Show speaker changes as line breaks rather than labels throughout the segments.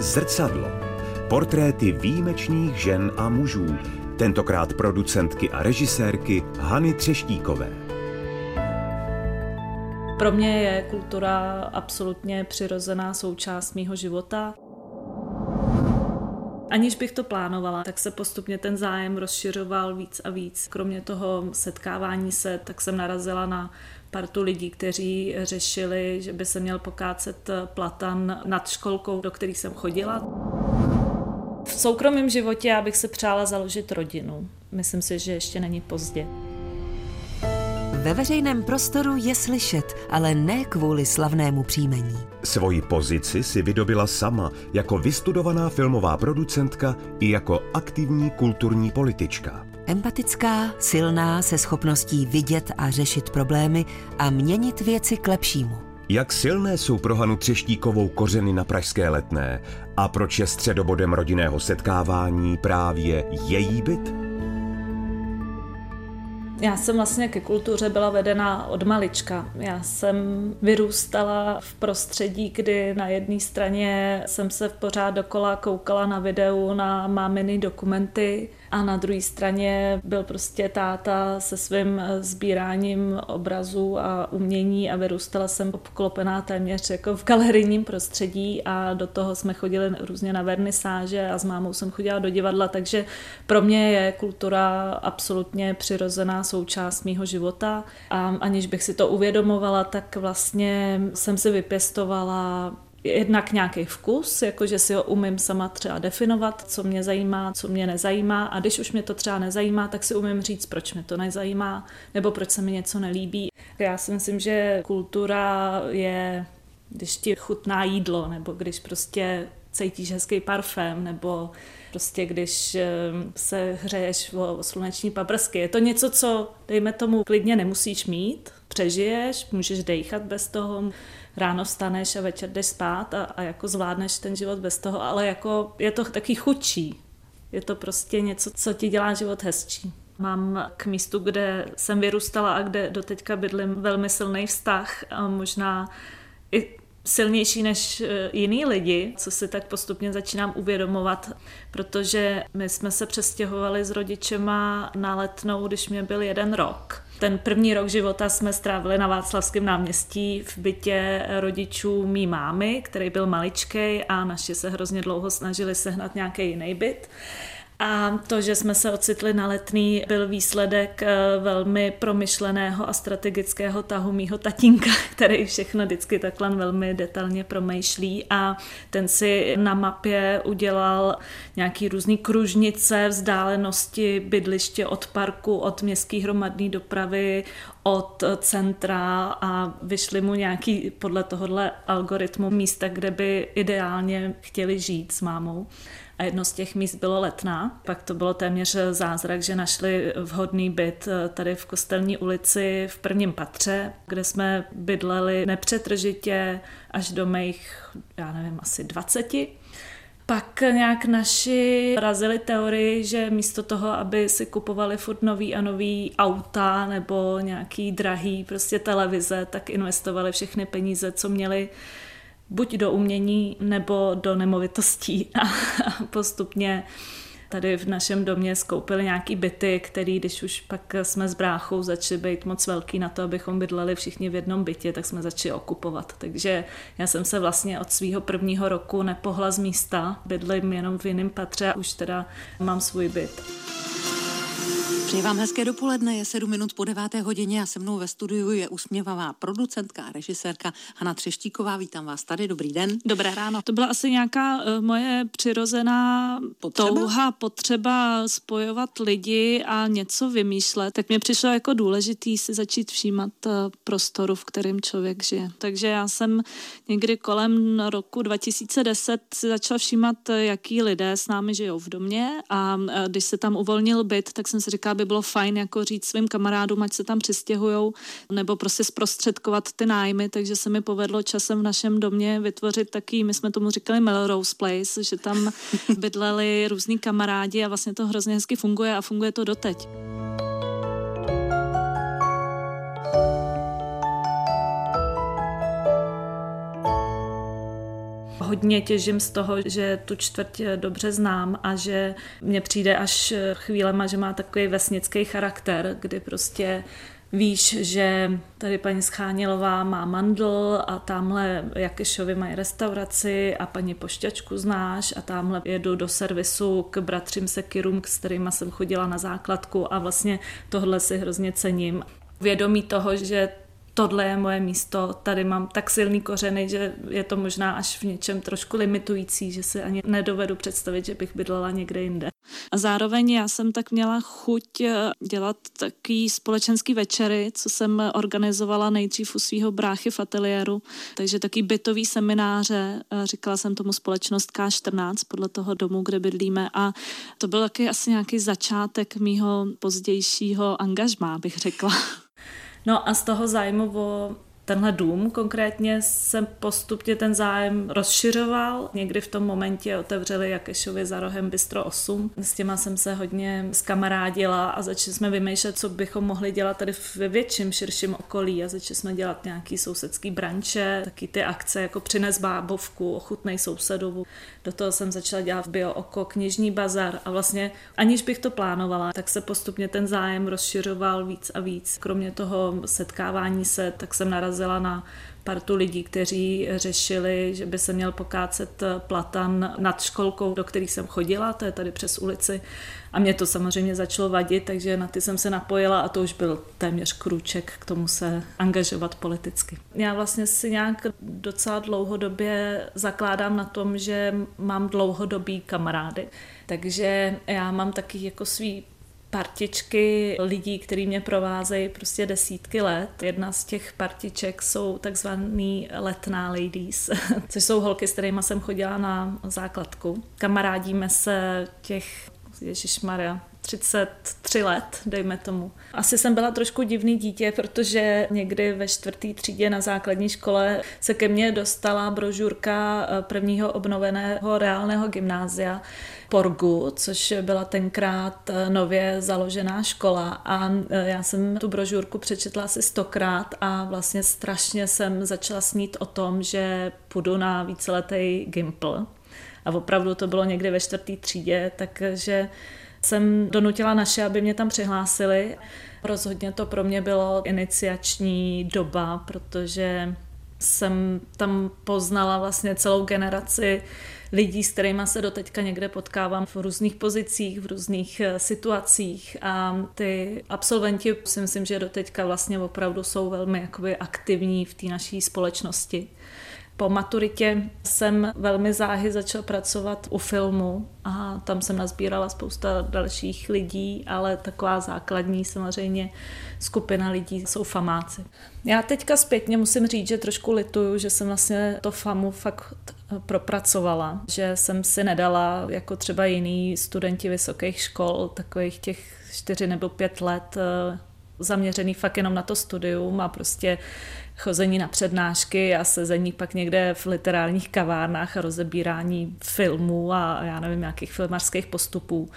Zrcadlo. Portréty výjimečných žen a mužů, tentokrát producentky a režisérky Hany Třeštíkové.
Pro mě je kultura absolutně přirozená součást mýho života. Aniž bych to plánovala, tak se postupně ten zájem rozšiřoval víc a víc. Kromě toho setkávání se, tak jsem narazila na partu lidí, kteří řešili, že by se měl pokácet platan nad školkou, do kterých jsem chodila. V soukromém životě já bych se přála založit rodinu. Myslím si, že ještě není pozdě.
Ve veřejném prostoru je slyšet, ale ne kvůli slavnému příjmení.
Svoji pozici si vydobila sama jako vystudovaná filmová producentka i jako aktivní kulturní politička.
Empatická, silná, se schopností vidět a řešit problémy a měnit věci k lepšímu.
Jak silné jsou pro Hanu Třeštíkovou kořeny na Pražské letné a proč je středobodem rodinného setkávání právě její byt?
Já jsem vlastně ke kultuře byla vedena od malička. Já jsem vyrůstala v prostředí, kdy na jedné straně jsem se pořád dokola koukala na videu na máminy dokumenty a na druhé straně byl prostě táta se svým sbíráním obrazů a umění a vyrůstala jsem obklopená téměř jako v galerijním prostředí a do toho jsme chodili různě na vernisáže a s mámou jsem chodila do divadla, takže pro mě je kultura absolutně přirozená součást mýho života. A aniž bych si to uvědomovala, tak vlastně jsem si vypěstovala jednak nějaký vkus, jakože si ho umím sama třeba definovat, co mě zajímá, co mě nezajímá a když už mě to třeba nezajímá, tak si umím říct, proč mě to nezajímá nebo proč se mi něco nelíbí. Já si myslím, že kultura je, když ti chutná jídlo nebo když prostě cítíš hezký parfém nebo prostě když se hřeješ o sluneční paprsky. Je to něco, co dejme tomu klidně nemusíš mít, přežiješ, můžeš dejchat bez toho, ráno vstaneš a večer jdeš spát a, a jako zvládneš ten život bez toho, ale jako je to taky chudší. Je to prostě něco, co ti dělá život hezčí. Mám k místu, kde jsem vyrůstala a kde doteďka bydlím velmi silný vztah a možná i silnější než e, jiný lidi, co si tak postupně začínám uvědomovat, protože my jsme se přestěhovali s rodičema na letnou, když mě byl jeden rok. Ten první rok života jsme strávili na Václavském náměstí v bytě rodičů mý mámy, který byl maličkej a naši se hrozně dlouho snažili sehnat nějaký jiný byt. A to, že jsme se ocitli na letný, byl výsledek eh, velmi promyšleného a strategického tahu mýho tatínka, který všechno vždycky takhle velmi detailně promýšlí. A ten si na mapě udělal nějaký různý kružnice, vzdálenosti, bydliště od parku, od městské hromadné dopravy, od centra a vyšly mu nějaký podle tohohle algoritmu místa, kde by ideálně chtěli žít s mámou a jedno z těch míst bylo Letná. Pak to bylo téměř zázrak, že našli vhodný byt eh, tady v Kostelní ulici v prvním patře, kde jsme bydleli nepřetržitě až do mých, já nevím, asi 20. Pak nějak naši razili teorii, že místo toho, aby si kupovali furt nový a nový auta nebo nějaký drahý prostě televize, tak investovali všechny peníze, co měli buď do umění nebo do nemovitostí a postupně tady v našem domě skoupili nějaký byty, který, když už pak jsme s bráchou začali být moc velký na to, abychom bydleli všichni v jednom bytě, tak jsme začali okupovat. Takže já jsem se vlastně od svého prvního roku nepohla z místa, bydlím jenom v jiném patře a už teda mám svůj byt.
Přeji vám hezké dopoledne, je sedm minut po deváté hodině a se mnou ve studiu je usměvavá producentka a režisérka Hana Třeštíková. Vítám vás tady, dobrý den.
Dobré ráno. To byla asi nějaká uh, moje přirozená potřeba? touha, potřeba spojovat lidi a něco vymýšlet. Tak mě přišlo jako důležitý si začít všímat uh, prostoru, v kterém člověk žije. Takže já jsem někdy kolem roku 2010 si začala všímat, jaký lidé s námi žijou v domě a uh, když se tam uvolnil byt, tak jsem si říkala, by bylo fajn jako říct svým kamarádům, ať se tam přistěhujou, nebo prostě zprostředkovat ty nájmy, takže se mi povedlo časem v našem domě vytvořit taky, my jsme tomu říkali Melrose Place, že tam bydleli různí kamarádi a vlastně to hrozně hezky funguje a funguje to doteď. Hodně těžím z toho, že tu čtvrť dobře znám a že mně přijde až chvílema, že má takový vesnický charakter, kdy prostě Víš, že tady paní Schánělová má mandl a tamhle Jakešovi mají restauraci a paní Pošťačku znáš a tamhle jedu do servisu k bratřím Sekirům, s kterými jsem chodila na základku a vlastně tohle si hrozně cením. Vědomí toho, že tohle je moje místo, tady mám tak silný kořeny, že je to možná až v něčem trošku limitující, že si ani nedovedu představit, že bych bydlela někde jinde. A zároveň já jsem tak měla chuť eh, dělat taký společenský večery, co jsem organizovala nejdřív u svého bráchy v ateliéru, takže taký bytový semináře, eh, říkala jsem tomu společnost K14 podle toho domu, kde bydlíme a to byl taky asi nějaký začátek mýho pozdějšího angažmá, bych řekla. No a z toho zájmu o tenhle dům konkrétně jsem postupně ten zájem rozšiřoval. Někdy v tom momentě otevřeli Jakešově za rohem Bistro 8. S těma jsem se hodně zkamarádila a začali jsme vymýšlet, co bychom mohli dělat tady ve větším, širším okolí a začali jsme dělat nějaký sousedský branče, taky ty akce jako přines bábovku, ochutnej sousedovu. Do toho jsem začala dělat Bio Oko knižní bazar a vlastně aniž bych to plánovala, tak se postupně ten zájem rozšiřoval víc a víc. Kromě toho setkávání se, tak jsem narazila na partu lidí, kteří řešili, že by se měl pokácet platan nad školkou, do kterých jsem chodila, to je tady přes ulici. A mě to samozřejmě začalo vadit, takže na ty jsem se napojila a to už byl téměř krůček k tomu se angažovat politicky. Já vlastně si nějak docela dlouhodobě zakládám na tom, že mám dlouhodobý kamarády. Takže já mám taky jako svý partičky lidí, který mě provázejí prostě desítky let. Jedna z těch partiček jsou takzvaný letná ladies, což jsou holky, s kterými jsem chodila na základku. Kamarádíme se těch, Maria, 33 let, dejme tomu. Asi jsem byla trošku divný dítě, protože někdy ve čtvrtý třídě na základní škole se ke mně dostala brožurka eh, prvního obnoveného reálného gymnázia, Porgu, což byla tenkrát eh, nově založená škola a eh, já jsem tu brožurku přečetla asi stokrát a vlastně strašně jsem začala snít o tom, že půjdu na víceletý gimpl. A opravdu to bylo někdy ve čtvrtý třídě, takže jsem donutila naše, aby mě tam přihlásili. Rozhodně to pro mě bylo iniciační doba, protože jsem tam poznala vlastně celou generaci lidí, s kterými se doteďka někde potkávám v různých pozicích, v různých eh, situacích a ty absolventi si myslím, že doteďka vlastně opravdu jsou velmi jakoby aktivní v té naší společnosti. Po maturitě jsem velmi záhy začala pracovat u filmu a tam jsem nazbírala spousta dalších lidí, ale taková základní samozřejmě skupina lidí jsou famáci. Já teďka zpětně musím říct, že trošku lituju, že jsem vlastně to famu fakt propracovala, že jsem si nedala jako třeba jiný studenti vysokých škol takových těch čtyři nebo pět let eh, zaměřený fakt jenom na to studium a prostě chození na přednášky a sezení pak někde v literárních kavárnách a rozebírání filmů a já nevím, nějakých filmařských postupů.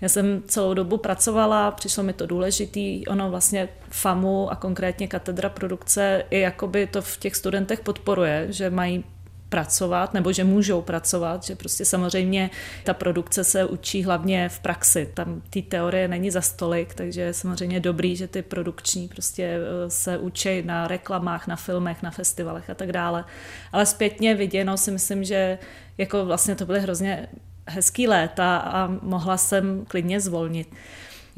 Já jsem celou dobu pracovala, přišlo mi to důležitý, ono vlastně FAMu a konkrétně katedra produkce i jakoby to v těch studentech podporuje, že mají pracovat, nebo že můžou pracovat, že prostě samozřejmě ta produkce se učí hlavně v praxi. Tam ty teorie není za stolik, takže je samozřejmě dobrý, že ty produkční prostě eh, se učí na reklamách, na filmech, na festivalech a tak dále. Ale zpětně viděno si myslím, že jako vlastně to byly hrozně hezký léta a mohla jsem klidně zvolnit.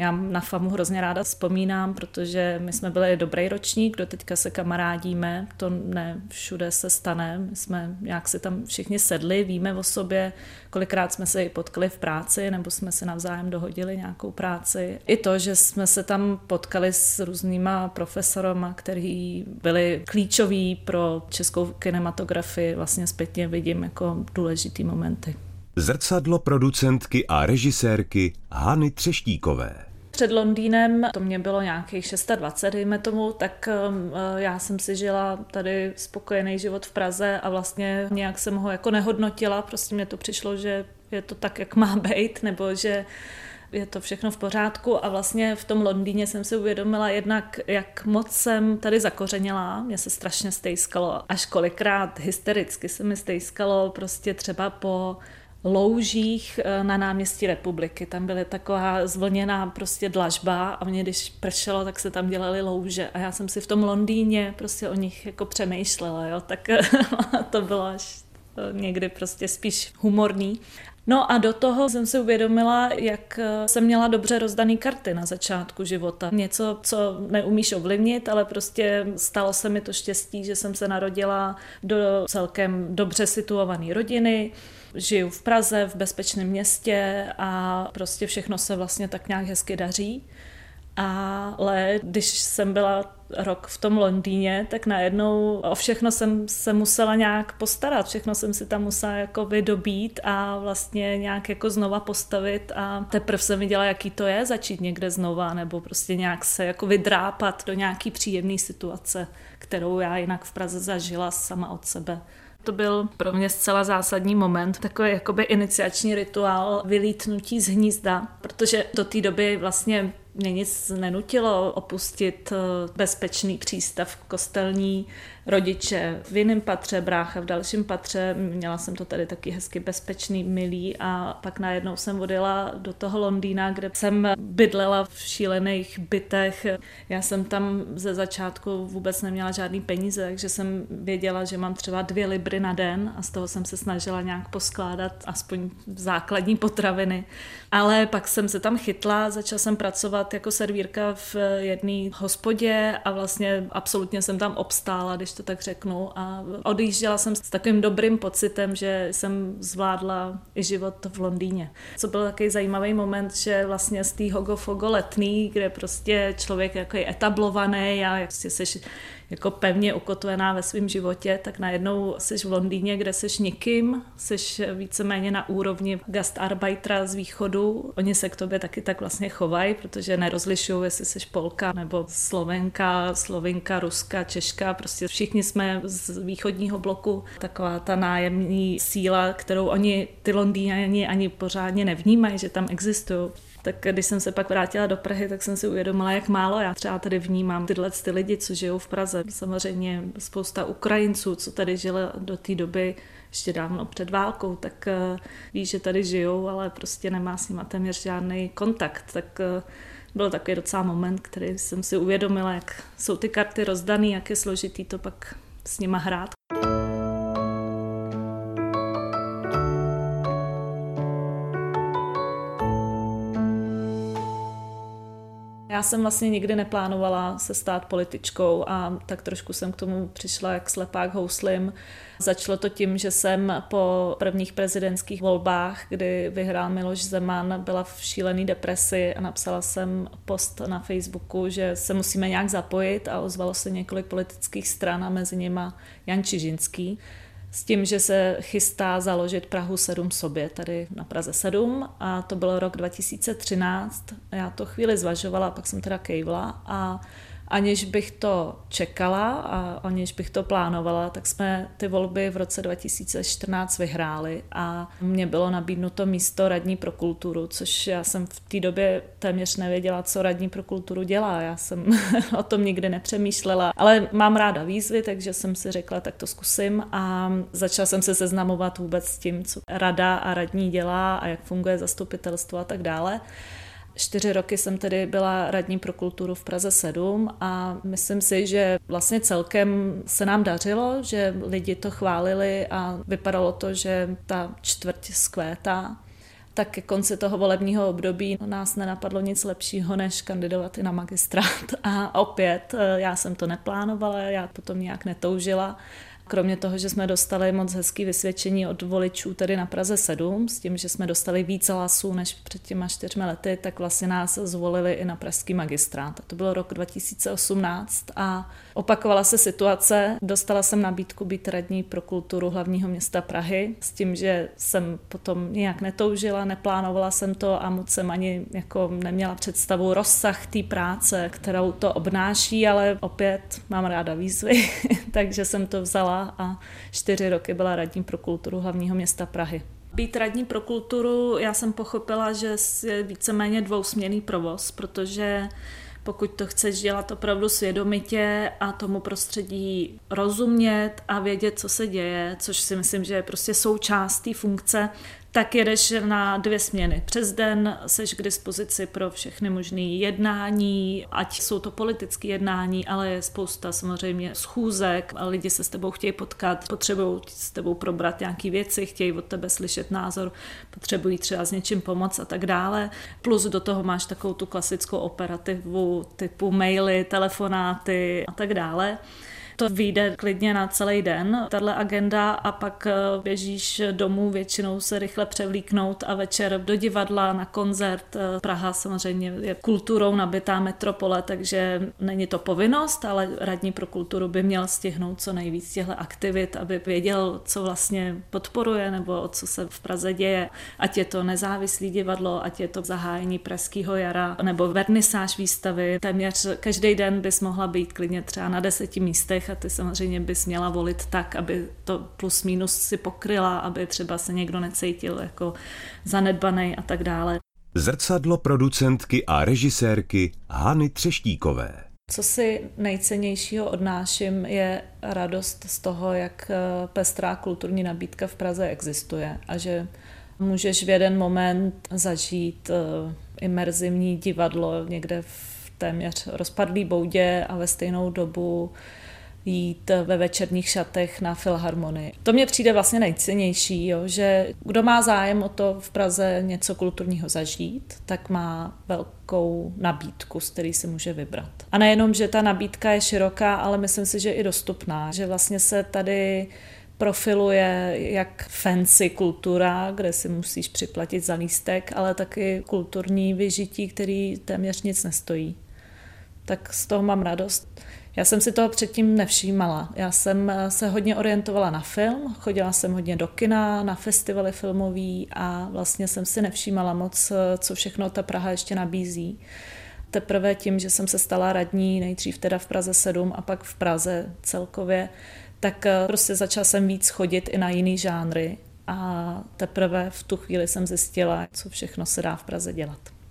Já na FAMu hrozně ráda vzpomínám, protože my jsme byli dobrý ročník, do teďka se kamarádíme, to ne všude se stane, my jsme nějak si tam všichni sedli, víme o sobě, kolikrát jsme se i potkali v práci, nebo jsme se navzájem dohodili nějakou práci. I to, že jsme se tam potkali s různýma profesorama, kteří byli klíčoví pro českou kinematografii, vlastně zpětně vidím jako důležitý momenty.
Zrcadlo producentky a režisérky Hany Třeštíkové.
Před Londýnem, to mě bylo nějakých 26, dejme tomu, tak um, eh, já jsem si žila tady spokojený život v Praze a vlastně nějak jsem ho jako nehodnotila, prostě mě to přišlo, že je to tak, jak má být, nebo že je to všechno v pořádku. A vlastně v tom Londýně jsem si uvědomila jednak, jak moc jsem tady zakořenila, mě se strašně stejskalo, až kolikrát hystericky se mi stejskalo prostě třeba po loužích eh, na náměstí republiky. Tam byly taková zvlněná prostě dlažba a mě, když pršelo, tak se tam dělaly louže a já jsem si v tom Londýně prostě o nich jako přemýšlela, jo, tak to bylo až někdy prostě spíš humorný. No a do toho jsem si uvědomila, jak eh, jsem měla dobře rozdaný karty na začátku života. Něco, co neumíš ovlivnit, ale prostě stalo se mi to štěstí, že jsem se narodila do celkem dobře situované rodiny, žiju v Praze, v bezpečném městě a prostě všechno se vlastně tak nějak hezky daří. Ale když jsem byla rok v tom Londýně, tak najednou o všechno jsem se musela nějak postarat, všechno jsem si tam musela jako vydobít a vlastně nějak jako znova postavit a teprve jsem viděla, jaký to je začít někde znova nebo prostě nějak se jako vydrápat do nějaký příjemné situace, kterou já jinak v Praze zažila sama od sebe. To byl pro mě zcela zásadní moment, takový jakoby iniciační rituál vylítnutí z hnízda, protože do té doby vlastně mě nic nenutilo opustit eh, bezpečný přístav kostelní, rodiče v jiném patře, brácha v dalším patře. Měla jsem to tady taky hezky bezpečný, milý a pak najednou jsem odjela do toho Londýna, kde jsem bydlela v šílených bytech. Já jsem tam ze začátku vůbec neměla žádný peníze, takže jsem věděla, že mám třeba dvě libry na den a z toho jsem se snažila nějak poskládat aspoň základní potraviny. Ale pak jsem se tam chytla, začala jsem pracovat jako servírka v jedné hospodě a vlastně absolutně jsem tam obstála, když to tak řeknu. A odjížděla jsem s takovým dobrým pocitem, že jsem zvládla i život v Londýně. Co byl takový zajímavý moment, že vlastně z té hogofogo letný, kde prostě člověk jako je etablovaný a jak prostě seš jako pevně ukotvená ve svém životě, tak najednou jsi v Londýně, kde jsi nikým, jsi víceméně na úrovni gastarbeitera z východu. Oni se k tobě taky tak vlastně chovají, protože nerozlišují, jestli jsi Polka nebo Slovenka, Slovinka, Ruska, Češka, prostě všichni jsme z východního bloku. Taková ta nájemní síla, kterou oni, ty Londýňani, ani pořádně nevnímají, že tam existují. Tak když jsem se pak vrátila do Prahy, tak jsem si uvědomila, jak málo já třeba tady vnímám tyhle ty lidi, co žijou v Praze. Samozřejmě spousta Ukrajinců, co tady žili do té doby, ještě dávno před válkou, tak uh, ví, že tady žijou, ale prostě nemá s nimi téměř žádný kontakt. Tak uh, byl takový docela moment, který jsem si uvědomila, jak jsou ty karty rozdaný, jak je složitý to pak s nima hrát. Já jsem vlastně nikdy neplánovala se stát političkou a tak trošku jsem k tomu přišla jak slepák houslim. Začalo to tím, že jsem po prvních prezidentských volbách, kdy vyhrál Miloš Zeman, byla v šílené depresi a napsala jsem post na Facebooku, že se musíme nějak zapojit a ozvalo se několik politických stran a mezi nima Jan Čižinský s tím, že se chystá založit Prahu 7 sobě, tady na Praze 7 a to bylo rok 2013. Já to chvíli zvažovala, pak jsem teda kejvla a aniž bych to čekala a aniž bych to plánovala, tak jsme ty volby v roce 2014 vyhráli a mě bylo nabídnuto místo radní pro kulturu, což já jsem v té době téměř nevěděla, co radní pro kulturu dělá. Já jsem o tom nikdy nepřemýšlela, ale mám ráda výzvy, takže jsem si řekla, tak to zkusím a začala jsem se seznamovat vůbec s tím, co rada a radní dělá a jak funguje zastupitelstvo a tak dále. Čtyři roky jsem tedy byla radní pro kulturu v Praze 7 a myslím si, že vlastně celkem se nám dařilo, že lidi to chválili a vypadalo to, že ta čtvrť zkvétá. Tak ke konci toho volebního období nás nenapadlo nic lepšího, než kandidovat i na magistrát. A opět, eh, já jsem to neplánovala, já potom nějak netoužila Kromě toho, že jsme dostali moc hezký vysvědčení od voličů tady na Praze 7, s tím, že jsme dostali víc hlasů než před těma čtyřmi lety, tak vlastně nás zvolili i na pražský magistrát. A to bylo rok 2018 a opakovala se situace. Dostala jsem nabídku být radní pro kulturu hlavního města Prahy s tím, že jsem potom nějak netoužila, neplánovala jsem to a moc jsem ani jako neměla představu rozsah té práce, kterou to obnáší, ale opět mám ráda výzvy, takže jsem to vzala a čtyři roky byla radní pro kulturu hlavního města Prahy. Být radní pro kulturu, já jsem pochopila, že je víceméně dvousměný provoz, protože pokud to chceš dělat opravdu svědomitě a tomu prostředí rozumět a vědět, co se děje, což si myslím, že je prostě součást té funkce, tak jedeš na dvě směny. Přes den seš k dispozici pro všechny možné jednání, ať jsou to politické jednání, ale je spousta samozřejmě schůzek, lidi se s tebou chtějí potkat, potřebují s tebou probrat nějaké věci, chtějí od tebe slyšet názor, potřebují třeba s něčím pomoct a tak dále. Plus do toho máš takovou tu klasickou operativu typu maily, telefonáty a tak dále to vyjde klidně na celý den, tahle agenda a pak eh, běžíš domů, většinou se rychle převlíknout a večer do divadla, na koncert. Eh, Praha samozřejmě je kulturou nabitá metropole, takže není to povinnost, ale radní pro kulturu by měl stihnout co nejvíc těchto aktivit, aby věděl, co vlastně podporuje nebo o co se v Praze děje. Ať je to nezávislý divadlo, ať je to zahájení Pražského jara nebo vernisáž výstavy. Téměř každý den bys mohla být klidně třeba na deseti místech a ty samozřejmě bys měla volit tak, aby to plus minus si pokryla, aby třeba se někdo necítil jako zanedbaný a tak dále.
Zrcadlo producentky a režisérky Hany Třeštíkové.
Co si nejcennějšího odnáším je radost z toho, jak eh, pestrá kulturní nabídka v Praze existuje a že můžeš v jeden moment zažít eh, imerzivní divadlo někde v téměř rozpadlý boudě a ve stejnou dobu jít ve večerních šatech na filharmonii. To mě přijde vlastně nejcennější, jo, že kdo má zájem o to v Praze něco kulturního zažít, tak má velkou nabídku, z který si může vybrat. A nejenom, že ta nabídka je široká, ale myslím si, že i dostupná, že vlastně se tady profiluje jak fancy kultura, kde si musíš připlatit za lístek, ale taky kulturní vyžití, který téměř nic nestojí. Tak z toho mám radost. Já jsem si toho předtím nevšímala. Já jsem eh, se hodně orientovala na film, chodila jsem hodně do kina, na festivaly filmový a vlastně jsem si nevšímala moc, eh, co všechno ta Praha ještě nabízí. Teprve tím, že jsem se stala radní, nejdřív teda v Praze 7 a pak v Praze celkově, tak eh, prostě začala jsem víc chodit i na jiný žánry a teprve v tu chvíli jsem zjistila, co všechno se dá v Praze dělat.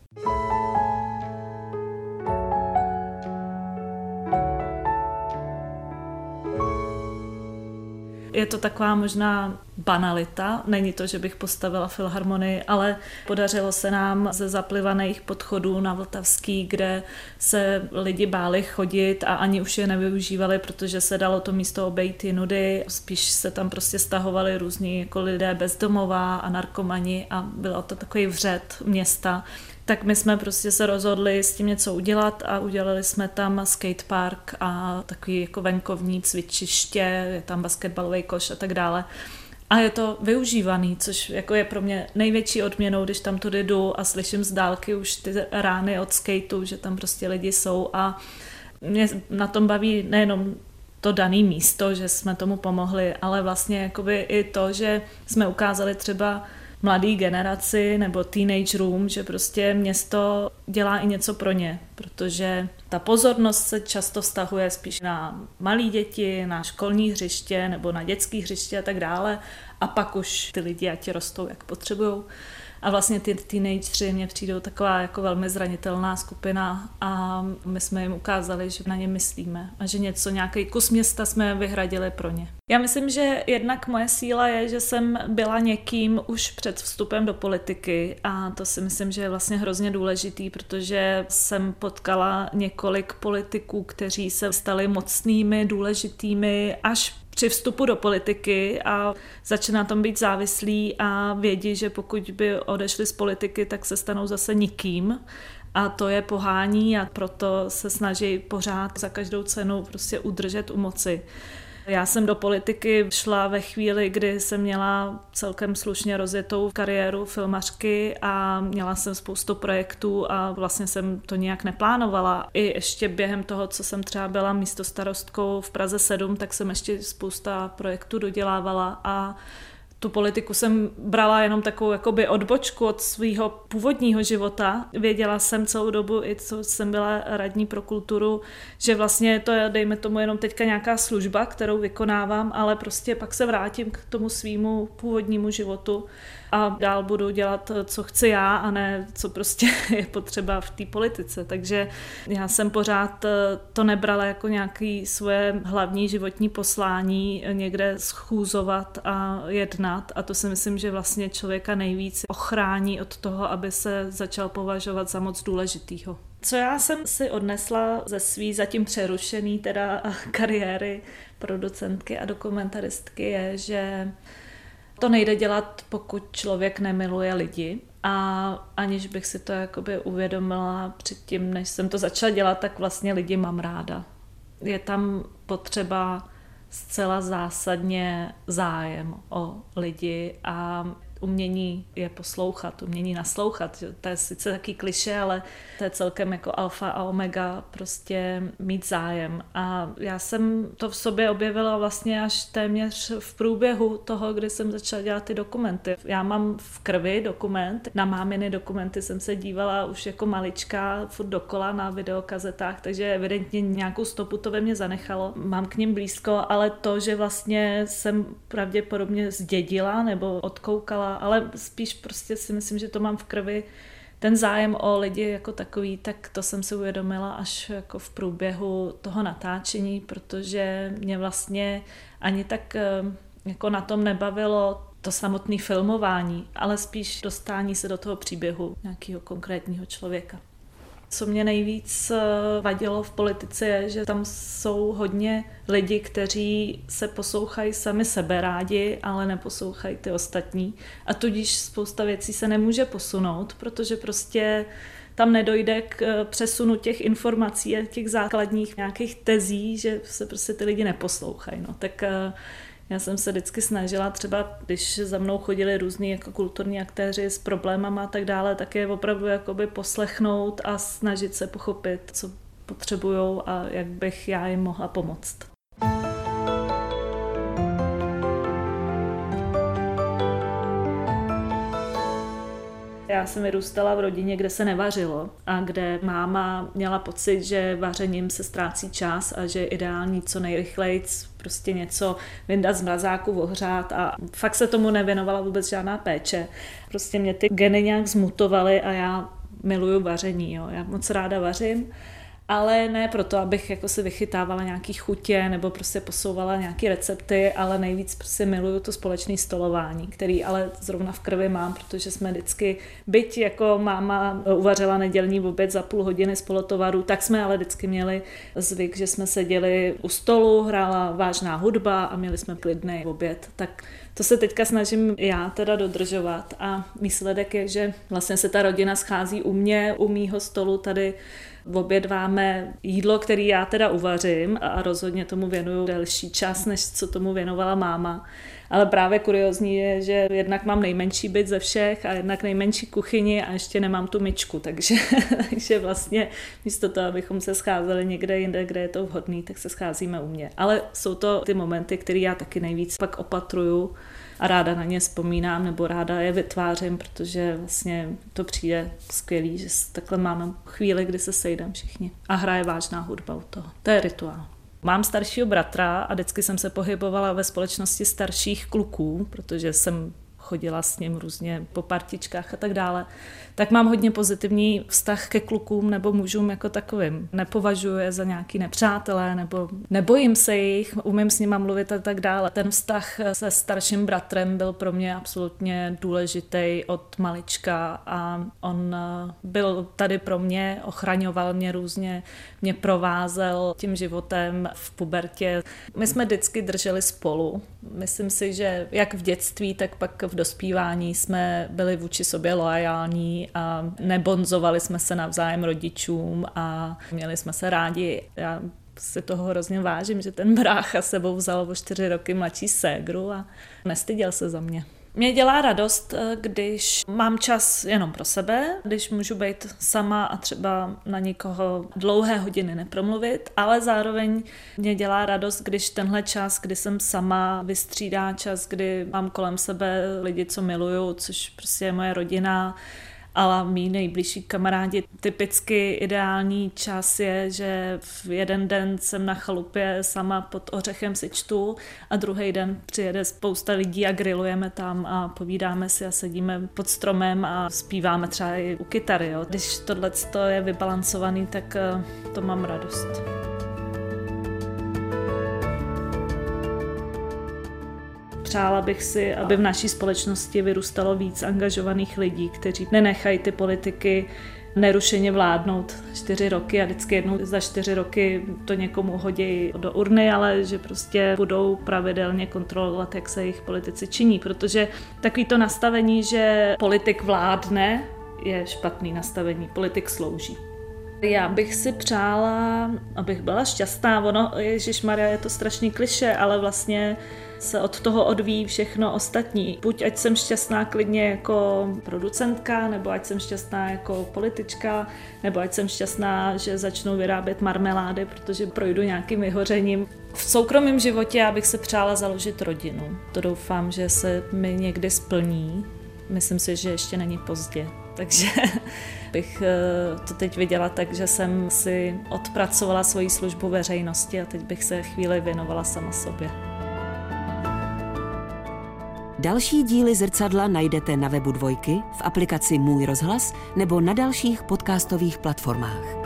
Je to taková možná banalita, není to, že bych postavila filharmonii, ale podařilo se nám ze zaplivaných podchodů na Vltavský, kde se lidi báli chodit a ani už je nevyužívali, protože se dalo to místo obejít jinudy, spíš se tam prostě stahovali různí jako lidé bezdomová a narkomani a bylo to takový vřet města, tak my jsme prostě se rozhodli s tím něco udělat a udělali jsme tam skatepark a takový jako venkovní cvičiště, je tam basketbalový koš a tak dále. A je to využívaný, což jako je pro mě největší odměnou, když tam tudy jdu a slyším z dálky už ty rány od skateu, že tam prostě lidi jsou a mě na tom baví nejenom to dané místo, že jsme tomu pomohli, ale vlastně jakoby i to, že jsme ukázali třeba mladý generaci nebo teenage room, že prostě město dělá i něco pro ně, protože ta pozornost se často vztahuje spíš na malé děti, na školní hřiště nebo na dětské hřiště a tak dále a pak už ty lidi ať rostou, jak potřebují. A vlastně ty teenageři mě přijdou taková jako velmi zranitelná skupina a my jsme jim ukázali, že na ně myslíme a že něco, nějaký kus města jsme vyhradili pro ně. Já myslím, že jednak moje síla je, že jsem byla někým už před vstupem do politiky a to si myslím, že je vlastně hrozně důležitý, protože jsem potkala několik politiků, kteří se stali mocnými, důležitými až při vstupu do politiky a začne na tom být závislí a vědí, že pokud by odešli z politiky, tak se stanou zase nikým. A to je pohání a proto se snaží pořád za každou cenu prostě udržet u moci. Já jsem do politiky šla ve chvíli, kdy jsem měla celkem slušně rozjetou kariéru filmařky a měla jsem spoustu projektů a vlastně jsem to nějak neplánovala. I ještě během toho, co jsem třeba byla místo starostkou v Praze 7, tak jsem ještě spousta projektů dodělávala a tu politiku jsem brala jenom takovou jakoby odbočku od svého původního života. Věděla jsem celou dobu, i co jsem byla radní pro kulturu, že vlastně to je, dejme tomu, jenom teďka nějaká služba, kterou vykonávám, ale prostě pak se vrátím k tomu svýmu původnímu životu a dál budu dělat, co chci já a ne, co prostě je potřeba v té politice. Takže já jsem pořád to nebrala jako nějaký svoje hlavní životní poslání někde schůzovat a jednat a to si myslím, že vlastně člověka nejvíc ochrání od toho, aby se začal považovat za moc důležitýho. Co já jsem si odnesla ze svý zatím přerušený teda kariéry producentky a dokumentaristky je, že to nejde dělat, pokud člověk nemiluje lidi. A aniž bych si to jakoby uvědomila předtím, než jsem to začala dělat, tak vlastně lidi mám ráda. Je tam potřeba zcela zásadně zájem o lidi a umění je poslouchat, umění naslouchat. To je sice taky kliše, ale to je celkem jako alfa a omega prostě mít zájem. A já jsem to v sobě objevila vlastně až téměř v průběhu toho, kdy jsem začala dělat ty dokumenty. Já mám v krvi dokument, na máminy dokumenty jsem se dívala už jako malička, furt dokola na videokazetách, takže evidentně nějakou stopu to ve mně zanechalo. Mám k ním blízko, ale to, že vlastně jsem pravděpodobně zdědila nebo odkoukala ale spíš prostě si myslím, že to mám v krvi. Ten zájem o lidi jako takový, tak to jsem si uvědomila až jako v průběhu toho natáčení, protože mě vlastně ani tak eh, jako na tom nebavilo to samotné filmování, ale spíš dostání se do toho příběhu nějakého konkrétního člověka. Co mě nejvíc eh, vadilo v politice je, že tam jsou hodně lidi, kteří se poslouchají sami sebe rádi, ale neposlouchají ty ostatní. A tudíž spousta věcí se nemůže posunout, protože prostě tam nedojde k eh, přesunu těch informací a těch základních nějakých tezí, že se prostě ty lidi neposlouchají. No. Tak eh, já jsem se vždycky snažila třeba, když za mnou chodili různí jako kulturní aktéři s problémama a tak dále, tak je opravdu jakoby poslechnout a snažit se pochopit, co potřebují a jak bych já jim mohla pomoct. Já jsem vyrůstala v rodině, kde se nevařilo a kde máma měla pocit, že vařením se ztrácí čas a že je ideální co nejrychleji prostě něco vyndat z mrazáku, ohřát a fakt se tomu nevěnovala vůbec žádná péče. Prostě mě ty geny nějak zmutovaly a já miluju vaření, jo. já moc ráda vařím ale ne proto, abych jako si vychytávala nějaký chutě nebo prostě posouvala nějaké recepty, ale nejvíc prostě miluju to společné stolování, který ale zrovna v krvi mám, protože jsme vždycky, byť jako máma uvařila nedělní oběd za půl hodiny z polotovaru, tak jsme ale vždycky měli zvyk, že jsme seděli u stolu, hrála vážná hudba a měli jsme klidný oběd. Tak to se teďka snažím já teda dodržovat a výsledek je, že vlastně se ta rodina schází u mě, u mýho stolu tady obědváme jídlo, který já teda uvařím a rozhodně tomu věnuju delší čas, než co tomu věnovala máma. Ale právě kuriozní je, že jednak mám nejmenší byt ze všech a jednak nejmenší kuchyni a ještě nemám tu myčku, takže, takže vlastně místo toho, abychom se scházeli někde jinde, kde je to vhodný, tak se scházíme u mě. Ale jsou to ty momenty, které já taky nejvíc pak opatruju a ráda na ně vzpomínám nebo ráda je vytvářím, protože vlastně to přijde skvělý, že takhle máme chvíli, kdy se sejdeme všichni a hraje vážná hudba u toho. To je rituál. Mám staršího bratra a vždycky jsem se pohybovala ve společnosti starších kluků, protože jsem chodila s ním různě po partičkách a tak dále, tak mám hodně pozitivní vztah ke klukům nebo mužům jako takovým. Nepovažuji je za nějaký nepřátelé nebo nebojím se jich, umím s nima mluvit a tak dále. Ten vztah se starším bratrem byl pro mě absolutně důležitý od malička a on byl tady pro mě, ochraňoval mě různě, mě provázel tím životem v pubertě. My jsme vždycky drželi spolu. Myslím si, že jak v dětství, tak pak v dospívání jsme byli vůči sobě loajální a nebonzovali jsme se navzájem rodičům a měli jsme se rádi. Já si toho hrozně vážím, že ten brácha sebou vzal o čtyři roky mladší ségru a nestyděl se za mě. Mě dělá radost, eh, když mám čas jenom pro sebe, když můžu být sama a třeba na nikoho dlouhé hodiny nepromluvit, ale zároveň mě dělá radost, když tenhle čas, kdy jsem sama, vystřídá čas, kdy mám kolem sebe lidi, co miluju, což prostě je moje rodina, ale mý nejbližší kamarádi. Typicky ideální čas je, že v jeden den jsem na chalupě sama pod ořechem si čtu a druhý den přijede spousta lidí a grillujeme tam a povídáme si a sedíme pod stromem a zpíváme třeba i u kytary. Jo. Když tohle je vybalancovaný, tak eh, to mám radost. Přála bych si, aby v naší společnosti vyrůstalo víc angažovaných lidí, kteří nenechají ty politiky nerušeně vládnout čtyři roky a vždycky jednou za čtyři roky to někomu hodí do urny, ale že prostě budou pravidelně kontrolovat, jak se jejich politici činí, protože takový to nastavení, že politik vládne, je špatný nastavení, politik slouží. Já bych si přála, abych byla šťastná. Ono, Ježíš Maria, je to strašný kliše, ale vlastně se od toho odvíjí všechno ostatní. Buď ať jsem šťastná klidně jako producentka, nebo ať jsem šťastná jako politička, nebo ať jsem šťastná, že začnu vyrábět marmelády, protože projdu nějakým vyhořením. V soukromém životě já bych se přála založit rodinu. To doufám, že se mi někdy splní. Myslím si, že ještě není pozdě. Takže bych eh, to teď viděla tak, že jsem si odpracovala svoji službu veřejnosti a teď bych se chvíli věnovala sama sobě.
Další díly zrcadla najdete na webu Dvojky, v aplikaci Můj rozhlas nebo na dalších podcastových platformách.